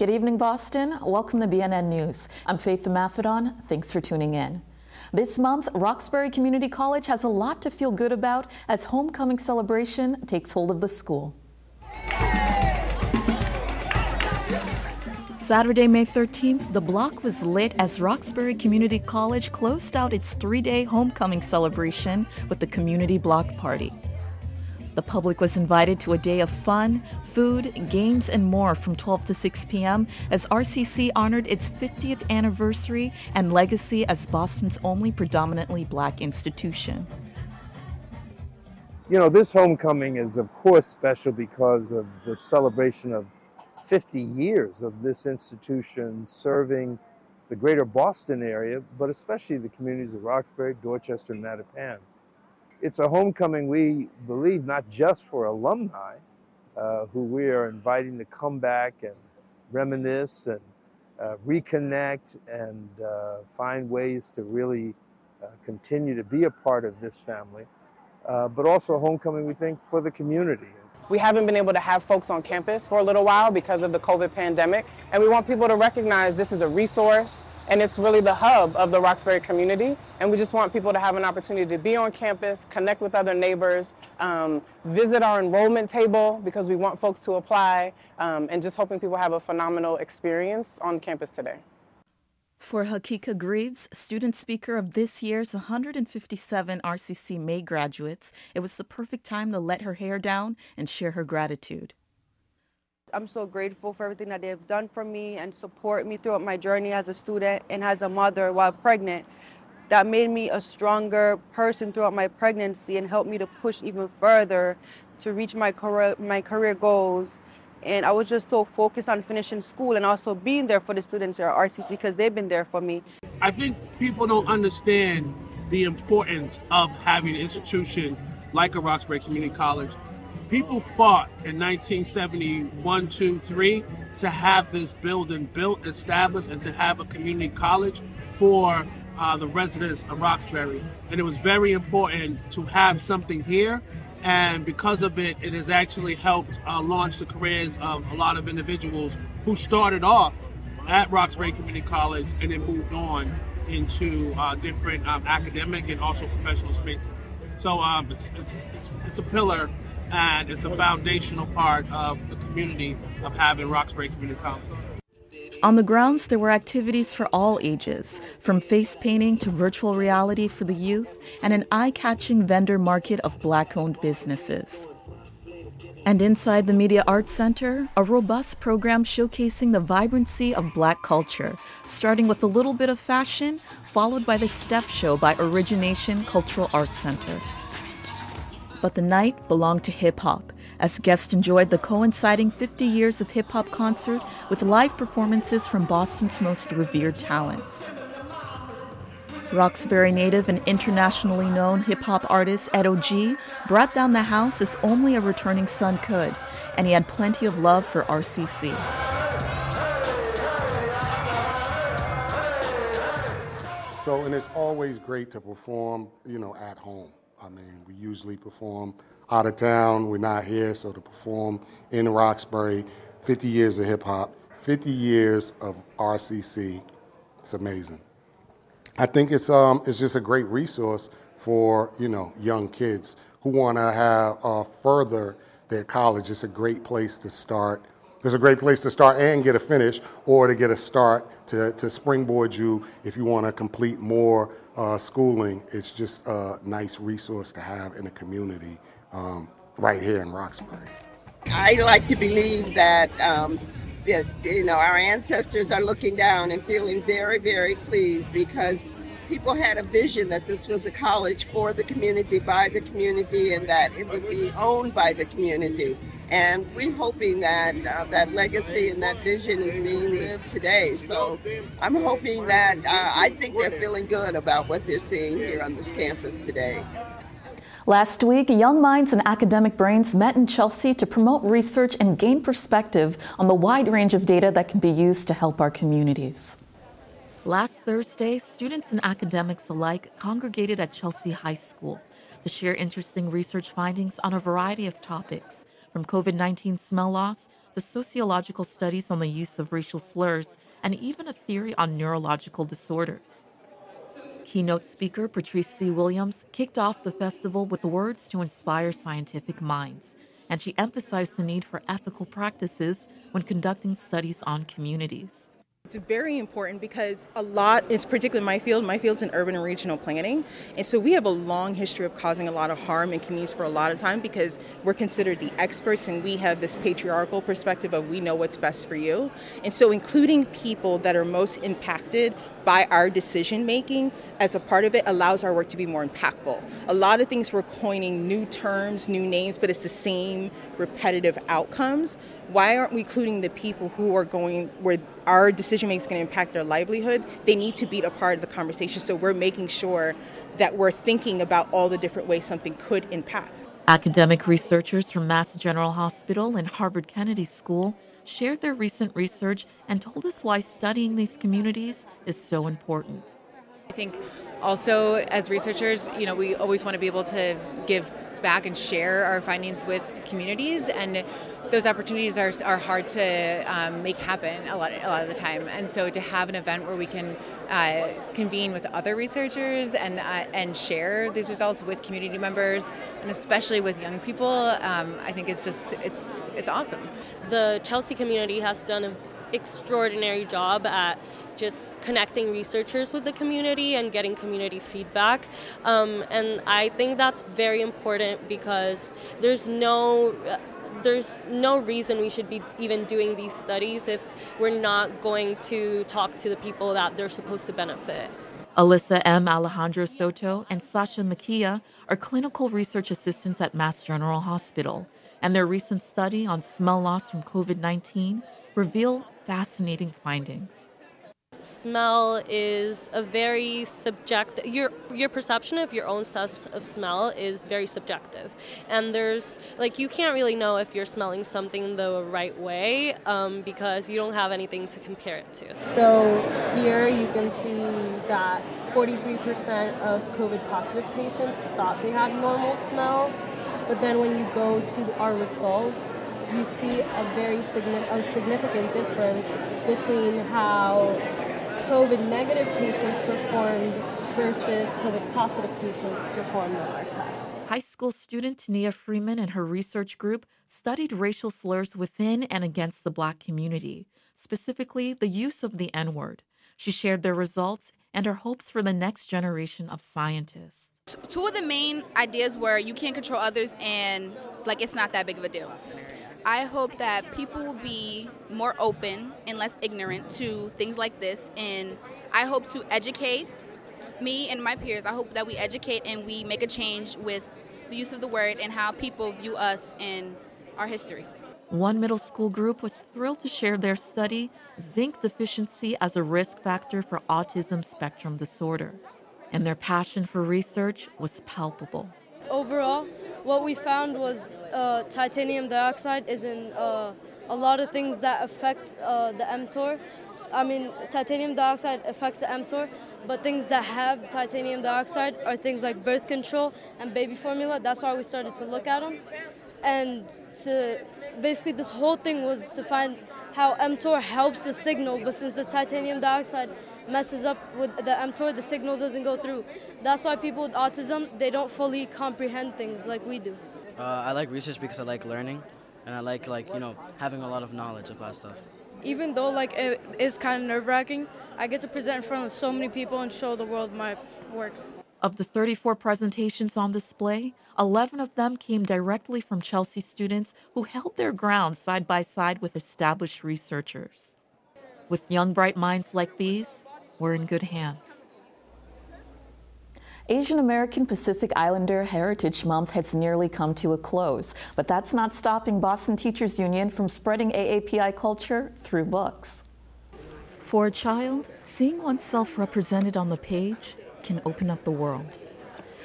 Good evening, Boston. Welcome to BNN News. I'm Faith Maffedon. Thanks for tuning in. This month, Roxbury Community College has a lot to feel good about as homecoming celebration takes hold of the school. Saturday, May 13th, the block was lit as Roxbury Community College closed out its three day homecoming celebration with the Community Block Party. The public was invited to a day of fun, food, games, and more from 12 to 6 p.m. as RCC honored its 50th anniversary and legacy as Boston's only predominantly black institution. You know, this homecoming is, of course, special because of the celebration of 50 years of this institution serving the greater Boston area, but especially the communities of Roxbury, Dorchester, and Mattapan. It's a homecoming we believe not just for alumni, uh, who we are inviting to come back and reminisce and uh, reconnect and uh, find ways to really uh, continue to be a part of this family, uh, but also a homecoming, we think, for the community. We haven't been able to have folks on campus for a little while because of the COVID pandemic, and we want people to recognize this is a resource and it's really the hub of the Roxbury community. And we just want people to have an opportunity to be on campus, connect with other neighbors, um, visit our enrollment table because we want folks to apply, um, and just hoping people have a phenomenal experience on campus today. For Hakika Greaves, student speaker of this year's 157 RCC May graduates, it was the perfect time to let her hair down and share her gratitude. I'm so grateful for everything that they've done for me and support me throughout my journey as a student and as a mother while pregnant. That made me a stronger person throughout my pregnancy and helped me to push even further to reach my career, my career goals and I was just so focused on finishing school and also being there for the students at RCC because they've been there for me. I think people don't understand the importance of having an institution like a Roxbury Community College. People fought in 1971, 2, 3 to have this building built, established, and to have a community college for uh, the residents of Roxbury. And it was very important to have something here and because of it, it has actually helped uh, launch the careers of a lot of individuals who started off at Roxbury Community College and then moved on into uh, different um, academic and also professional spaces. So um, it's, it's, it's, it's, a pillar and it's a foundational part of the community of having Roxbury Community College. On the grounds, there were activities for all ages, from face painting to virtual reality for the youth, and an eye catching vendor market of black owned businesses. And inside the Media Arts Center, a robust program showcasing the vibrancy of black culture, starting with a little bit of fashion, followed by the step show by Origination Cultural Arts Center. But the night belonged to hip hop, as guests enjoyed the coinciding 50 years of hip hop concert with live performances from Boston's most revered talents. Roxbury native and internationally known hip hop artist Ed O.G brought down the house as only a returning son could, and he had plenty of love for RCC. So, and it's always great to perform, you know, at home. I mean, we usually perform out of town. We're not here, so to perform in Roxbury, 50 years of hip hop, 50 years of RCC, it's amazing. I think it's um it's just a great resource for you know young kids who want to have uh, further their college. It's a great place to start. It's a great place to start and get a finish, or to get a start to, to springboard you if you want to complete more uh, schooling. It's just a nice resource to have in a community um, right here in Roxbury. I like to believe that, um, that, you know, our ancestors are looking down and feeling very, very pleased because people had a vision that this was a college for the community, by the community, and that it would be owned by the community. And we're hoping that uh, that legacy and that vision is being lived today. So I'm hoping that uh, I think they're feeling good about what they're seeing here on this campus today. Last week, young minds and academic brains met in Chelsea to promote research and gain perspective on the wide range of data that can be used to help our communities. Last Thursday, students and academics alike congregated at Chelsea High School to share interesting research findings on a variety of topics, from COVID 19 smell loss to sociological studies on the use of racial slurs and even a theory on neurological disorders. Keynote speaker Patrice C. Williams kicked off the festival with words to inspire scientific minds, and she emphasized the need for ethical practices when conducting studies on communities. It's very important because a lot, it's particularly my field, my field's in urban and regional planning. And so we have a long history of causing a lot of harm in communities for a lot of time because we're considered the experts and we have this patriarchal perspective of we know what's best for you. And so including people that are most impacted by our decision making as a part of it allows our work to be more impactful. A lot of things we're coining new terms, new names, but it's the same repetitive outcomes. Why aren't we including the people who are going where our decision making is going to impact their livelihood? They need to be a part of the conversation. So we're making sure that we're thinking about all the different ways something could impact. Academic researchers from Mass General Hospital and Harvard Kennedy School shared their recent research and told us why studying these communities is so important. I think also as researchers, you know, we always want to be able to give back and share our findings with communities and those opportunities are, are hard to um, make happen a lot, a lot of the time. And so to have an event where we can uh, convene with other researchers and, uh, and share these results with community members, and especially with young people, um, I think it's just, it's, it's awesome. The Chelsea community has done an extraordinary job at just connecting researchers with the community and getting community feedback. Um, and I think that's very important because there's no there's no reason we should be even doing these studies if we're not going to talk to the people that they're supposed to benefit. Alyssa M. Alejandro Soto and Sasha Makia are clinical research assistants at Mass General Hospital, and their recent study on smell loss from COVID 19 reveal fascinating findings. Smell is a very subjective your your perception of your own sense of smell is very subjective. And there's like you can't really know if you're smelling something the right way um, because you don't have anything to compare it to. So here you can see that 43% of covid positive patients thought they had normal smell but then when you go to our results you see a very significant difference between how COVID negative patients performed versus COVID positive patients performed on our test. High school student Tania Freeman and her research group studied racial slurs within and against the black community, specifically the use of the N word. She shared their results and her hopes for the next generation of scientists. Two of the main ideas were you can't control others and like it's not that big of a deal. I hope that people will be more open and less ignorant to things like this. And I hope to educate me and my peers. I hope that we educate and we make a change with the use of the word and how people view us and our history. One middle school group was thrilled to share their study zinc deficiency as a risk factor for autism spectrum disorder. And their passion for research was palpable. Overall, what we found was uh, titanium dioxide is in uh, a lot of things that affect uh, the mTOR. I mean, titanium dioxide affects the mTOR, but things that have titanium dioxide are things like birth control and baby formula. That's why we started to look at them. And to basically, this whole thing was to find how mTOR helps the signal, but since the titanium dioxide messes up with the mTOR, the signal doesn't go through. That's why people with autism, they don't fully comprehend things like we do. Uh, I like research because I like learning, and I like like you know having a lot of knowledge about stuff. Even though like it is kind of nerve wracking, I get to present in front of so many people and show the world my work. Of the 34 presentations on display, 11 of them came directly from Chelsea students who held their ground side by side with established researchers. With young, bright minds like these, we're in good hands. Asian American Pacific Islander Heritage Month has nearly come to a close, but that's not stopping Boston Teachers Union from spreading AAPI culture through books. For a child, seeing oneself represented on the page can open up the world.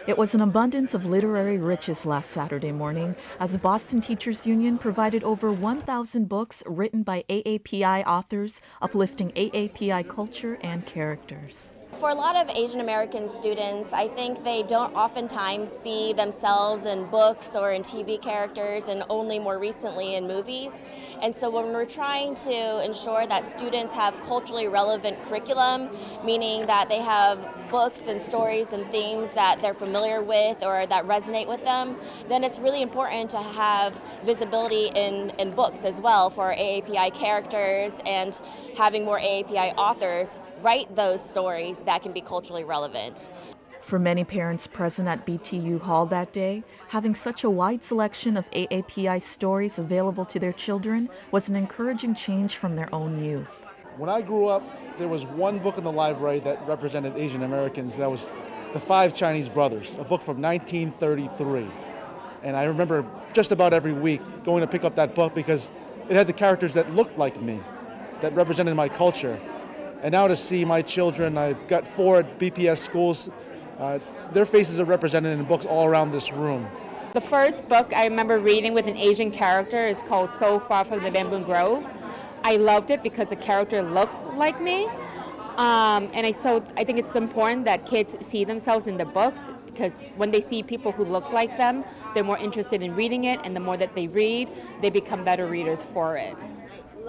It was an abundance of literary riches last Saturday morning as the Boston Teachers Union provided over 1,000 books written by AAPI authors uplifting AAPI culture and characters. For a lot of Asian American students, I think they don't oftentimes see themselves in books or in TV characters and only more recently in movies. And so when we're trying to ensure that students have culturally relevant curriculum, meaning that they have books and stories and themes that they're familiar with or that resonate with them, then it's really important to have visibility in, in books as well for AAPI characters and having more AAPI authors write those stories that can be culturally relevant. For many parents present at BTU Hall that day, having such a wide selection of AAPI stories available to their children was an encouraging change from their own youth. When I grew up, there was one book in the library that represented Asian Americans. That was The Five Chinese Brothers, a book from 1933. And I remember just about every week going to pick up that book because it had the characters that looked like me, that represented my culture. And now to see my children, I've got four at BPS schools, uh, their faces are represented in books all around this room. The first book I remember reading with an Asian character is called So Far from the Bamboo Grove. I loved it because the character looked like me. Um, and I so I think it's important that kids see themselves in the books because when they see people who look like them, they're more interested in reading it, and the more that they read, they become better readers for it.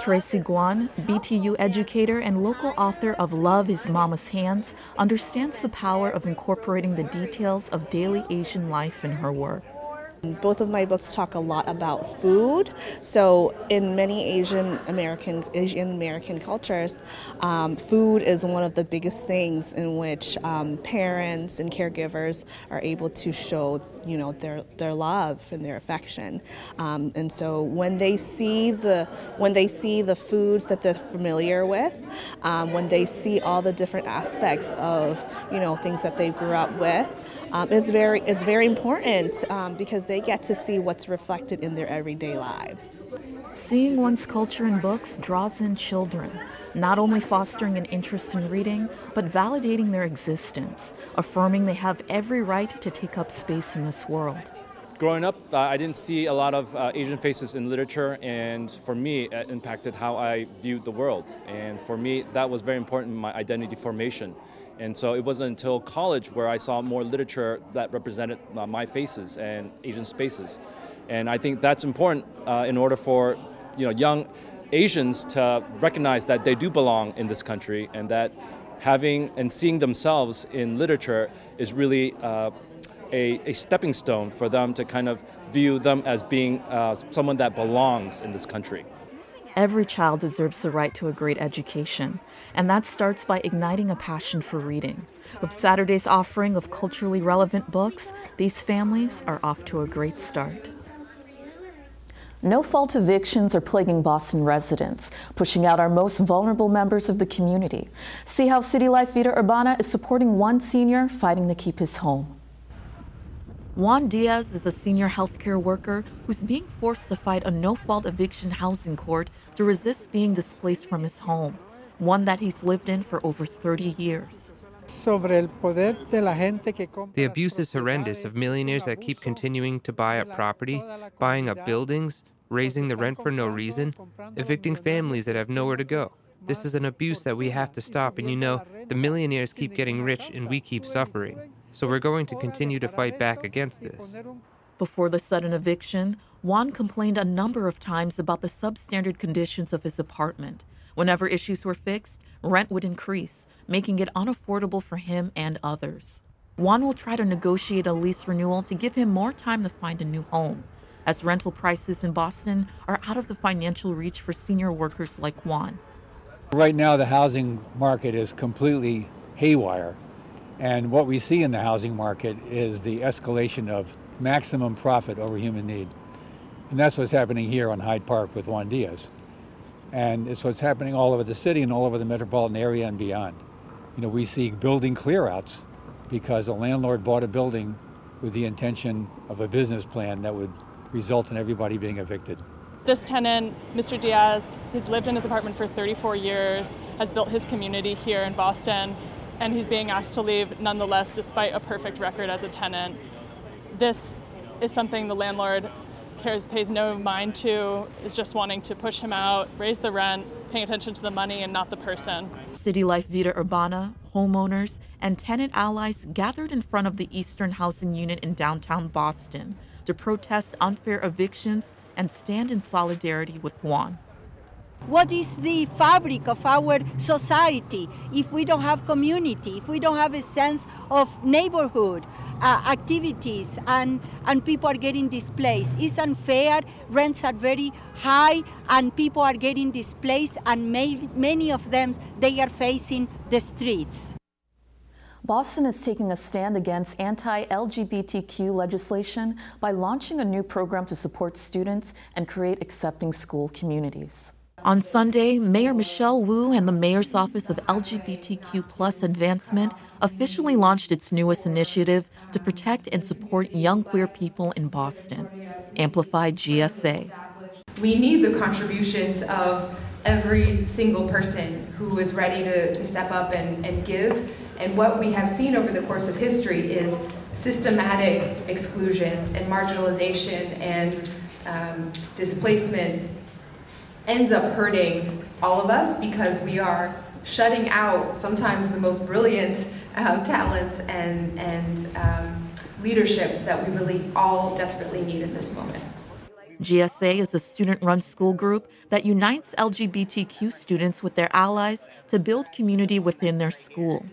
Tracy Guan, BTU educator and local author of Love is Mama's Hands, understands the power of incorporating the details of daily Asian life in her work. Both of my books talk a lot about food. So, in many Asian American Asian American cultures, um, food is one of the biggest things in which um, parents and caregivers are able to show, you know, their their love and their affection. Um, and so, when they see the when they see the foods that they're familiar with, um, when they see all the different aspects of, you know, things that they grew up with, um, it's very it's very important um, because they get to see what's reflected in their everyday lives. Seeing one's culture in books draws in children, not only fostering an interest in reading, but validating their existence, affirming they have every right to take up space in this world. Growing up, uh, I didn't see a lot of uh, Asian faces in literature, and for me, it impacted how I viewed the world. And for me, that was very important in my identity formation. And so it wasn't until college where I saw more literature that represented uh, my faces and Asian spaces. And I think that's important uh, in order for you know young Asians to recognize that they do belong in this country and that having and seeing themselves in literature is really uh, a, a, stepping stone for them to kind of view them as being uh, someone that belongs in this country. Every child deserves the right to a great education, and that starts by igniting a passion for reading. With Saturday's offering of culturally relevant books, these families are off to a great start. No fault evictions are plaguing Boston residents, pushing out our most vulnerable members of the community. See how City Life Vida Urbana is supporting one senior fighting to keep his home. Juan Diaz is a senior healthcare worker who's being forced to fight a no fault eviction housing court to resist being displaced from his home, one that he's lived in for over 30 years. The abuse is horrendous of millionaires that keep continuing to buy up property, buying up buildings, raising the rent for no reason, evicting families that have nowhere to go. This is an abuse that we have to stop, and you know, the millionaires keep getting rich and we keep suffering. So we're going to continue to fight back against this. Before the sudden eviction, Juan complained a number of times about the substandard conditions of his apartment. Whenever issues were fixed, rent would increase, making it unaffordable for him and others. Juan will try to negotiate a lease renewal to give him more time to find a new home, as rental prices in Boston are out of the financial reach for senior workers like Juan. Right now, the housing market is completely haywire. And what we see in the housing market is the escalation of maximum profit over human need. And that's what's happening here on Hyde Park with Juan Diaz. And it's what's happening all over the city and all over the metropolitan area and beyond. You know, we see building clearouts because a landlord bought a building with the intention of a business plan that would result in everybody being evicted. This tenant, Mr. Diaz, has lived in his apartment for 34 years, has built his community here in Boston, and he's being asked to leave nonetheless despite a perfect record as a tenant. This is something the landlord cares pays no mind to, is just wanting to push him out, raise the rent, paying attention to the money and not the person. City Life Vida Urbana, homeowners, and tenant allies gathered in front of the Eastern Housing Unit in downtown Boston to protest unfair evictions and stand in solidarity with Juan. What is the fabric of our society if we don't have community, if we don't have a sense of neighborhood uh, activities and, and people are getting displaced? It's unfair, rents are very high and people are getting displaced and may, many of them, they are facing the streets. Boston is taking a stand against anti LGBTQ legislation by launching a new program to support students and create accepting school communities. On Sunday, Mayor Michelle Wu and the Mayor's Office of LGBTQ Plus Advancement officially launched its newest initiative to protect and support young queer people in Boston, Amplify GSA. We need the contributions of every single person who is ready to, to step up and, and give. And what we have seen over the course of history is systematic exclusions and marginalization and um, displacement ends up hurting all of us because we are shutting out sometimes the most brilliant um, talents and, and um, leadership that we really all desperately need in this moment. GSA is a student run school group that unites LGBTQ students with their allies to build community within their school.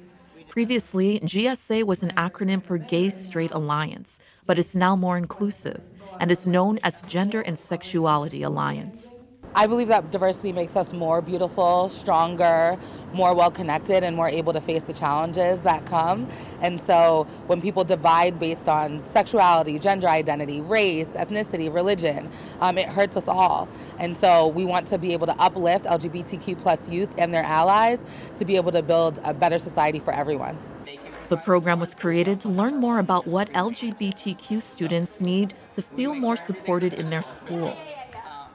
Previously, GSA was an acronym for Gay Straight Alliance, but is now more inclusive and is known as Gender and Sexuality Alliance. I believe that diversity makes us more beautiful, stronger, more well connected, and more able to face the challenges that come. And so when people divide based on sexuality, gender identity, race, ethnicity, religion, um, it hurts us all. And so we want to be able to uplift LGBTQ plus youth and their allies to be able to build a better society for everyone. The program was created to learn more about what LGBTQ students need to feel more supported in their schools.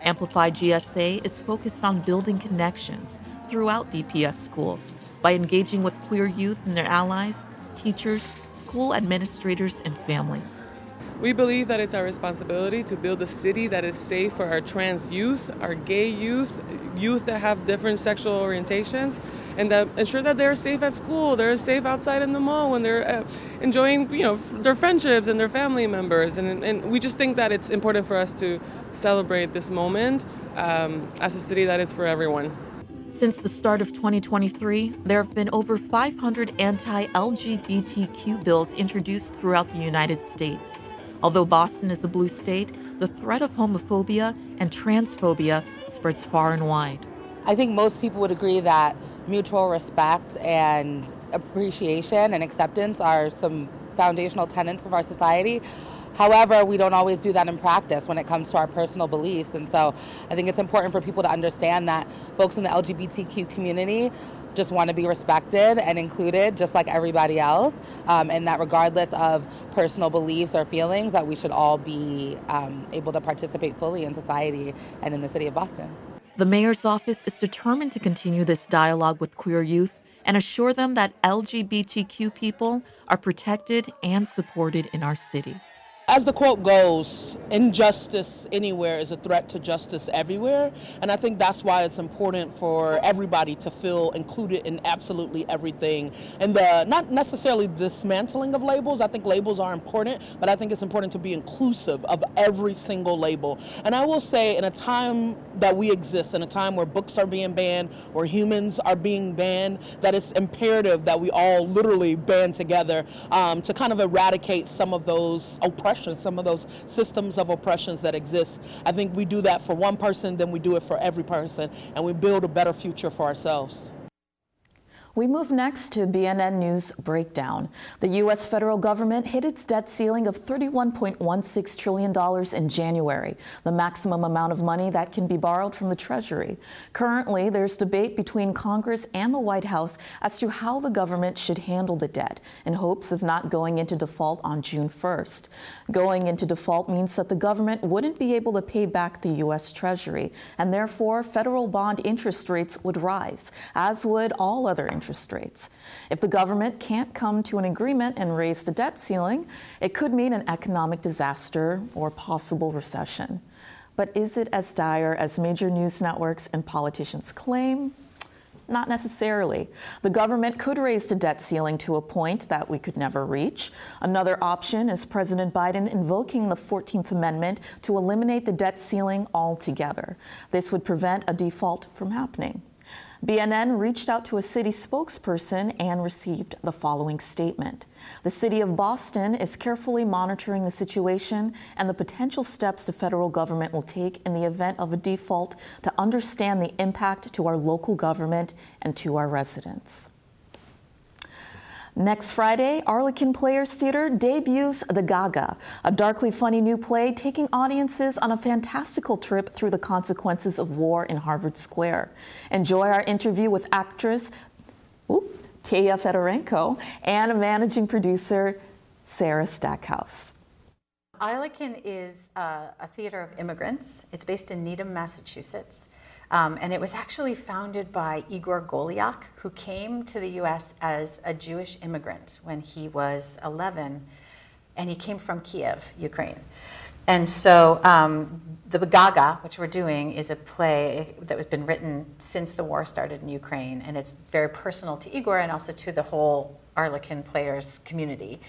Amplify GSA is focused on building connections throughout BPS schools by engaging with queer youth and their allies, teachers, school administrators, and families. We believe that it's our responsibility to build a city that is safe for our trans youth, our gay youth, youth that have different sexual orientations, and that ensure that they're safe at school, they're safe outside in the mall when they're uh, enjoying, you know, their friendships and their family members. And, and we just think that it's important for us to celebrate this moment um, as a city that is for everyone. Since the start of 2023, there have been over 500 anti LGBTQ bills introduced throughout the United States. Although Boston is a blue state, the threat of homophobia and transphobia spreads far and wide. I think most people would agree that mutual respect and appreciation and acceptance are some foundational tenets of our society. However, we don't always do that in practice when it comes to our personal beliefs. And so I think it's important for people to understand that folks in the LGBTQ community just want to be respected and included just like everybody else um, and that regardless of personal beliefs or feelings that we should all be um, able to participate fully in society and in the city of boston. The mayor's office is determined to continue this dialogue with queer youth and assure them that lgbtq people are protected and supported in our city as the quote goes, injustice anywhere is a threat to justice everywhere. And I think that's why it's important for everybody to feel included in absolutely everything. And the not necessarily dismantling of labels. I think labels are important, but I think it's important to be inclusive of every single label. And I will say, in a time that we exist, in a time where books are being banned, where humans are being banned, that it's imperative that we all literally band together um, to kind of eradicate some of those oppressions oppression, some of those systems of oppressions that exist. I think we do that for one person, then we do it for every person, and we build a better future for ourselves. We move next to BNN News Breakdown. The U.S. federal government hit its debt ceiling of $31.16 trillion in January, the maximum amount of money that can be borrowed from the Treasury. Currently, there's debate between Congress and the White House as to how the government should handle the debt in hopes of not going into default on June 1st. Going into default means that the government wouldn't be able to pay back the U.S. Treasury, and therefore federal bond interest rates would rise, as would all other interest interest rates. If the government can't come to an agreement and raise the debt ceiling, it could mean an economic disaster or possible recession. But is it as dire as major news networks and politicians claim? Not necessarily. The government could raise the debt ceiling to a point that we could never reach. Another option is President Biden invoking the 14th Amendment to eliminate the debt ceiling altogether. This would prevent a default from happening. BNN reached out to a city spokesperson and received the following statement. The city of Boston is carefully monitoring the situation and the potential steps the federal government will take in the event of a default to understand the impact to our local government and to our residents. Next Friday, Arlekin Players Theater debuts The Gaaga, a darkly funny new play taking audiences on a fantastical trip through the consequences of war in Harvard Square. Enjoy our interview with actress ooh, Taya Fedorenko and managing producer Sarah Stackhouse. Arlekin is uh, a theater of immigrants. It's based in Needham, Massachusetts. Um, and it was actually founded by Igor Golyak, who came to the US as a Jewish immigrant when he was 11, and he came from Kiev, Ukraine. And so um, the Gaaga, which we're doing, is a play that has been written since the war started in Ukraine, and it's very personal to Igor and also to the whole Arlekin players community.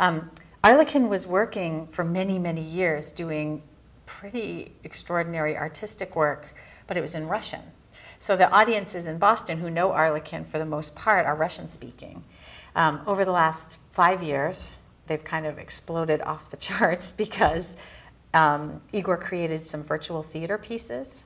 Um, Arlekin was working for many, many years doing pretty extraordinary artistic work but it was in Russian. So the audiences in Boston who know Arlekin for the most part are Russian speaking. Um, over the last five years, they've kind of exploded off the charts because um, Igor created some virtual theater pieces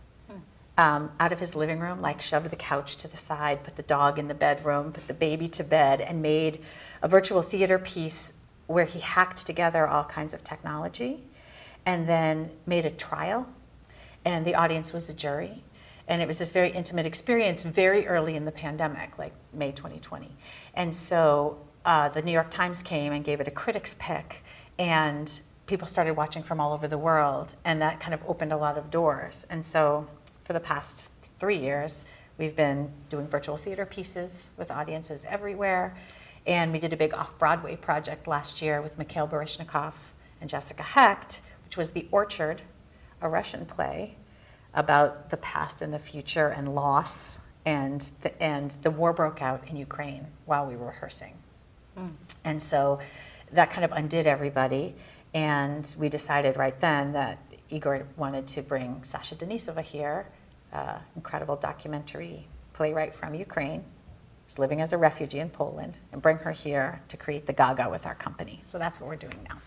um, out of his living room, like shoved the couch to the side, put the dog in the bedroom, put the baby to bed, and made a virtual theater piece where he hacked together all kinds of technology and then made a trial and the audience was a jury. And it was this very intimate experience very early in the pandemic, like May 2020. And so uh, the New York Times came and gave it a critic's pick, and people started watching from all over the world, and that kind of opened a lot of doors. And so for the past three years, we've been doing virtual theater pieces with audiences everywhere. And we did a big off Broadway project last year with Mikhail Baryshnikov and Jessica Hecht, which was The Orchard, a Russian play about the past and the future and loss. And the, and the war broke out in Ukraine while we were rehearsing. Mm. And so that kind of undid everybody. And we decided right then that Igor wanted to bring Sasha Denisova here, uh, incredible documentary playwright from Ukraine, who's living as a refugee in Poland, and bring her here to create the Gaaga with our company. So that's what we're doing now.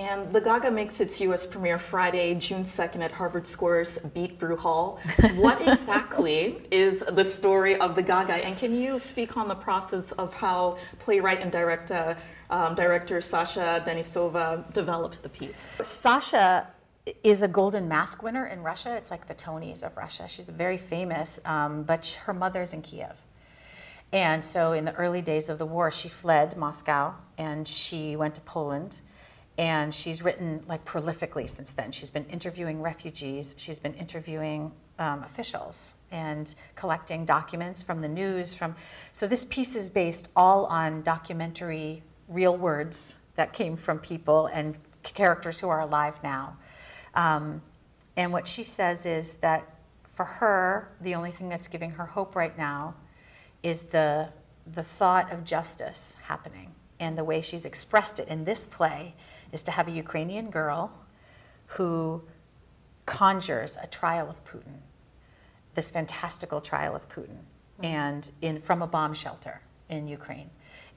And The Gaaga makes its US premiere Friday, June 2nd at Harvard Square's Beat Brew Hall. What exactly is the story of The Gaaga? And can you speak on the process of how playwright and director, um, director Sasha Denisova developed the piece? Sasha is a golden mask winner in Russia. It's like the Tonys of Russia. She's very famous, um, but her mother's in Kiev. And so in the early days of the war, she fled Moscow and she went to Poland and she's written like prolifically since then. She's been interviewing refugees, she's been interviewing um, officials and collecting documents from the news. From so this piece is based all on documentary, real words that came from people and characters who are alive now. Um, and what she says is that for her, the only thing that's giving her hope right now is the the thought of justice happening and the way she's expressed it in this play is to have a Ukrainian girl who conjures a trial of Putin, this fantastical trial of Putin, mm-hmm. and in, from a bomb shelter in Ukraine,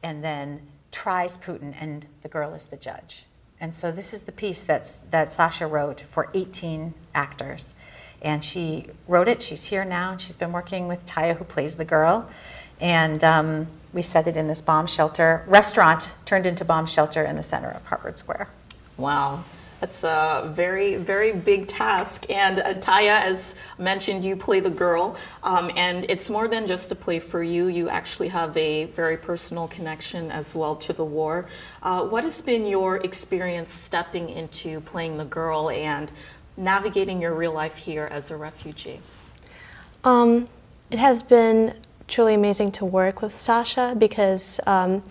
and then tries Putin, and the girl is the judge. And so this is the piece that's, that Sasha wrote for 18 actors. And she wrote it, she's here now, and she's been working with Taya, who plays the girl. And um, we set it in this bomb shelter, restaurant turned into bomb shelter in the center of Harvard Square. Wow. That's a very, very big task. And uh, Taya, as mentioned, you play the girl, um, and it's more than just a play for you. You actually have a very personal connection as well to the war. Uh, what has been your experience stepping into playing the girl and navigating your real life here as a refugee? Um, it has been truly amazing to work with Sasha because um,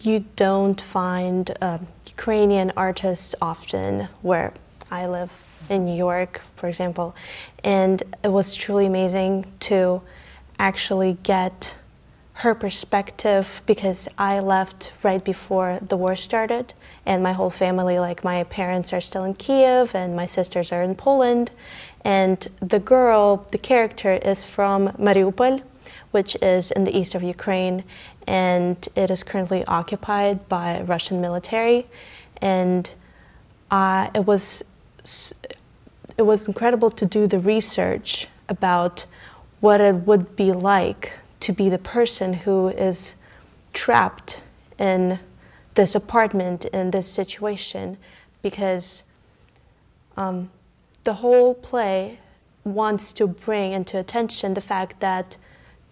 you don't find uh, Ukrainian artists often where I live in New York, for example. And it was truly amazing to actually get her perspective because I left right before the war started, and my whole family, like my parents, are still in Kiev, and my sisters are in Poland. And the girl, the character, is from Mariupol, which is in the east of Ukraine, and it is currently occupied by Russian military. And uh, it was it was incredible to do the research about what it would be like to be the person who is trapped in this apartment in this situation because um, the whole play wants to bring into attention the fact that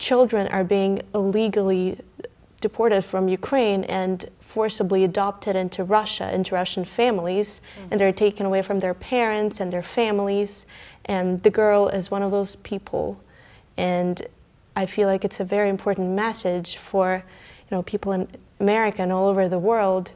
children are being illegally deported from Ukraine and forcibly adopted into Russia, into Russian families, mm-hmm. and they're taken away from their parents and their families. And the girl is one of those people. And I feel like it's a very important message for you know, people in America and all over the world.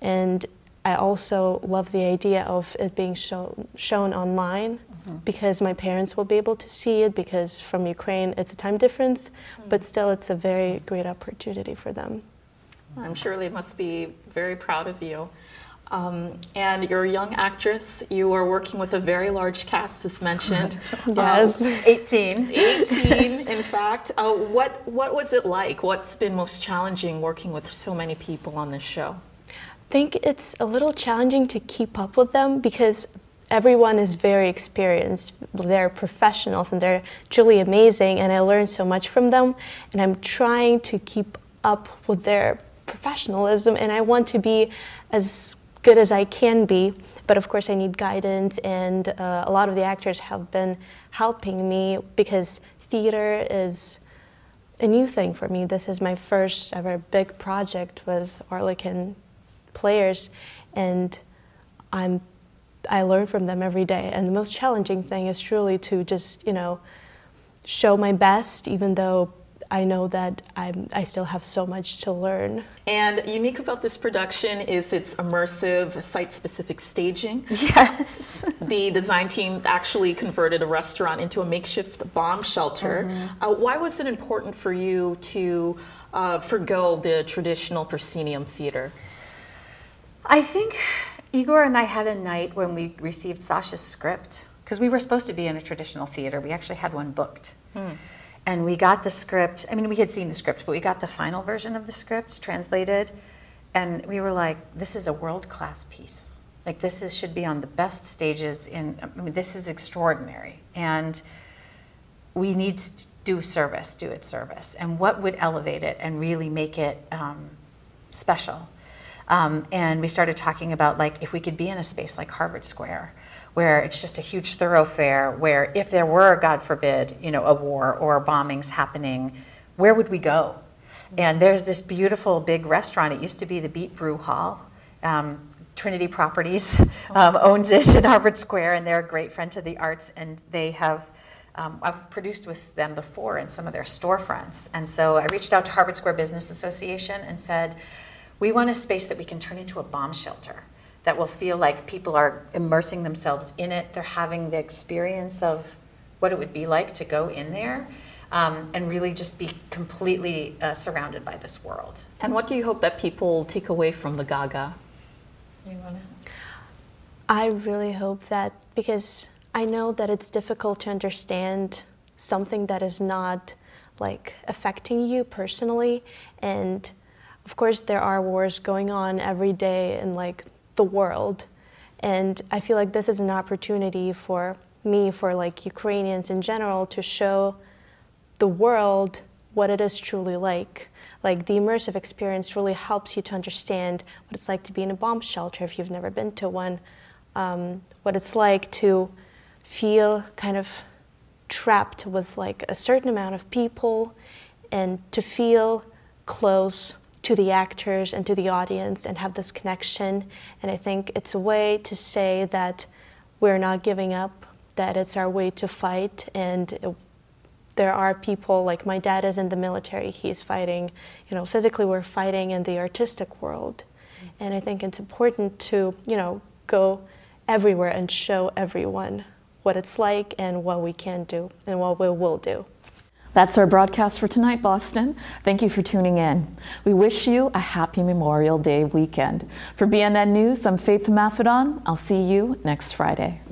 And I also love the idea of it being show, shown online mm-hmm. because my parents will be able to see it because from Ukraine it's a time difference, mm-hmm. but still it's a very great opportunity for them. I'm sure they must be very proud of you. Um, and you're a young actress. You are working with a very large cast, as mentioned. yes, uh, 18. 18, in fact. Uh, what, what was it like? What's been most challenging working with so many people on this show? Think it's a little challenging to keep up with them because everyone is very experienced. They're professionals and they're truly amazing, and I learn so much from them. And I'm trying to keep up with their professionalism, and I want to be as good as I can be. But of course, I need guidance, and uh, a lot of the actors have been helping me because theater is a new thing for me. This is my first ever big project with Arlekin players, and I'm I learn from them every day. And the most challenging thing is truly to just you know show my best, even though I know that I'm, I still have so much to learn. And unique about this production is its immersive, site specific staging. Yes. the design team actually converted a restaurant into a makeshift bomb shelter. Mm-hmm. Uh, why was it important for you to uh, forego the traditional proscenium theater? I think Igor and I had a night when we received Sasha's script because we were supposed to be in a traditional theater. We actually had one booked. Hmm and we got the script. I mean, we had seen the script, but we got the final version of the script translated, and we were like, "This is a world-class piece. Like this is should be on the best stages. In I mean, this is extraordinary, and we need to do service, do it service, and what would elevate it and really make it um, special." Um, and we started talking about like if we could be in a space like Harvard Square where it's just a huge thoroughfare where if there were god forbid you know a war or bombings happening where would we go? And there's this beautiful big restaurant. It used to be the beat brew hall. Um, trinity properties um, owns it in harvard square and they're a great friend to the arts and they have um, I've produced with them before in some of their storefronts. And so I reached out to Harvard Square Business Association and said, We want a space that we can turn into a bomb shelter that will feel like people are immersing themselves in it. They're having the experience of what it would be like to go in there um, and really just be completely uh, surrounded by this world. And what do you hope that people take away from the Gaaga? You want to? I really hope that because I know that it's difficult to understand something that is not like affecting you personally and of course there are wars going on every day in like the world. And I feel like this is an opportunity for me, for like Ukrainians in general, to show the world what it is truly like. Like the immersive experience really helps you to understand what it's like to be in a bomb shelter if you've never been to one, um, what it's like to feel kind of trapped with like a certain amount of people and to feel close to the actors and to the audience and have this connection. And I think it's a way to say that we're not giving up, that it's our way to fight. And it, there are people like my dad is in the military, he's fighting, you know, physically we're fighting in the artistic world. And I think it's important to, you know, go everywhere and show everyone what it's like and what we can do and what we will do. That's our broadcast for tonight, Boston. Thank you for tuning in. We wish you a happy Memorial Day weekend. For BNN News, I'm Faith Maffedon. I'll see you next Friday.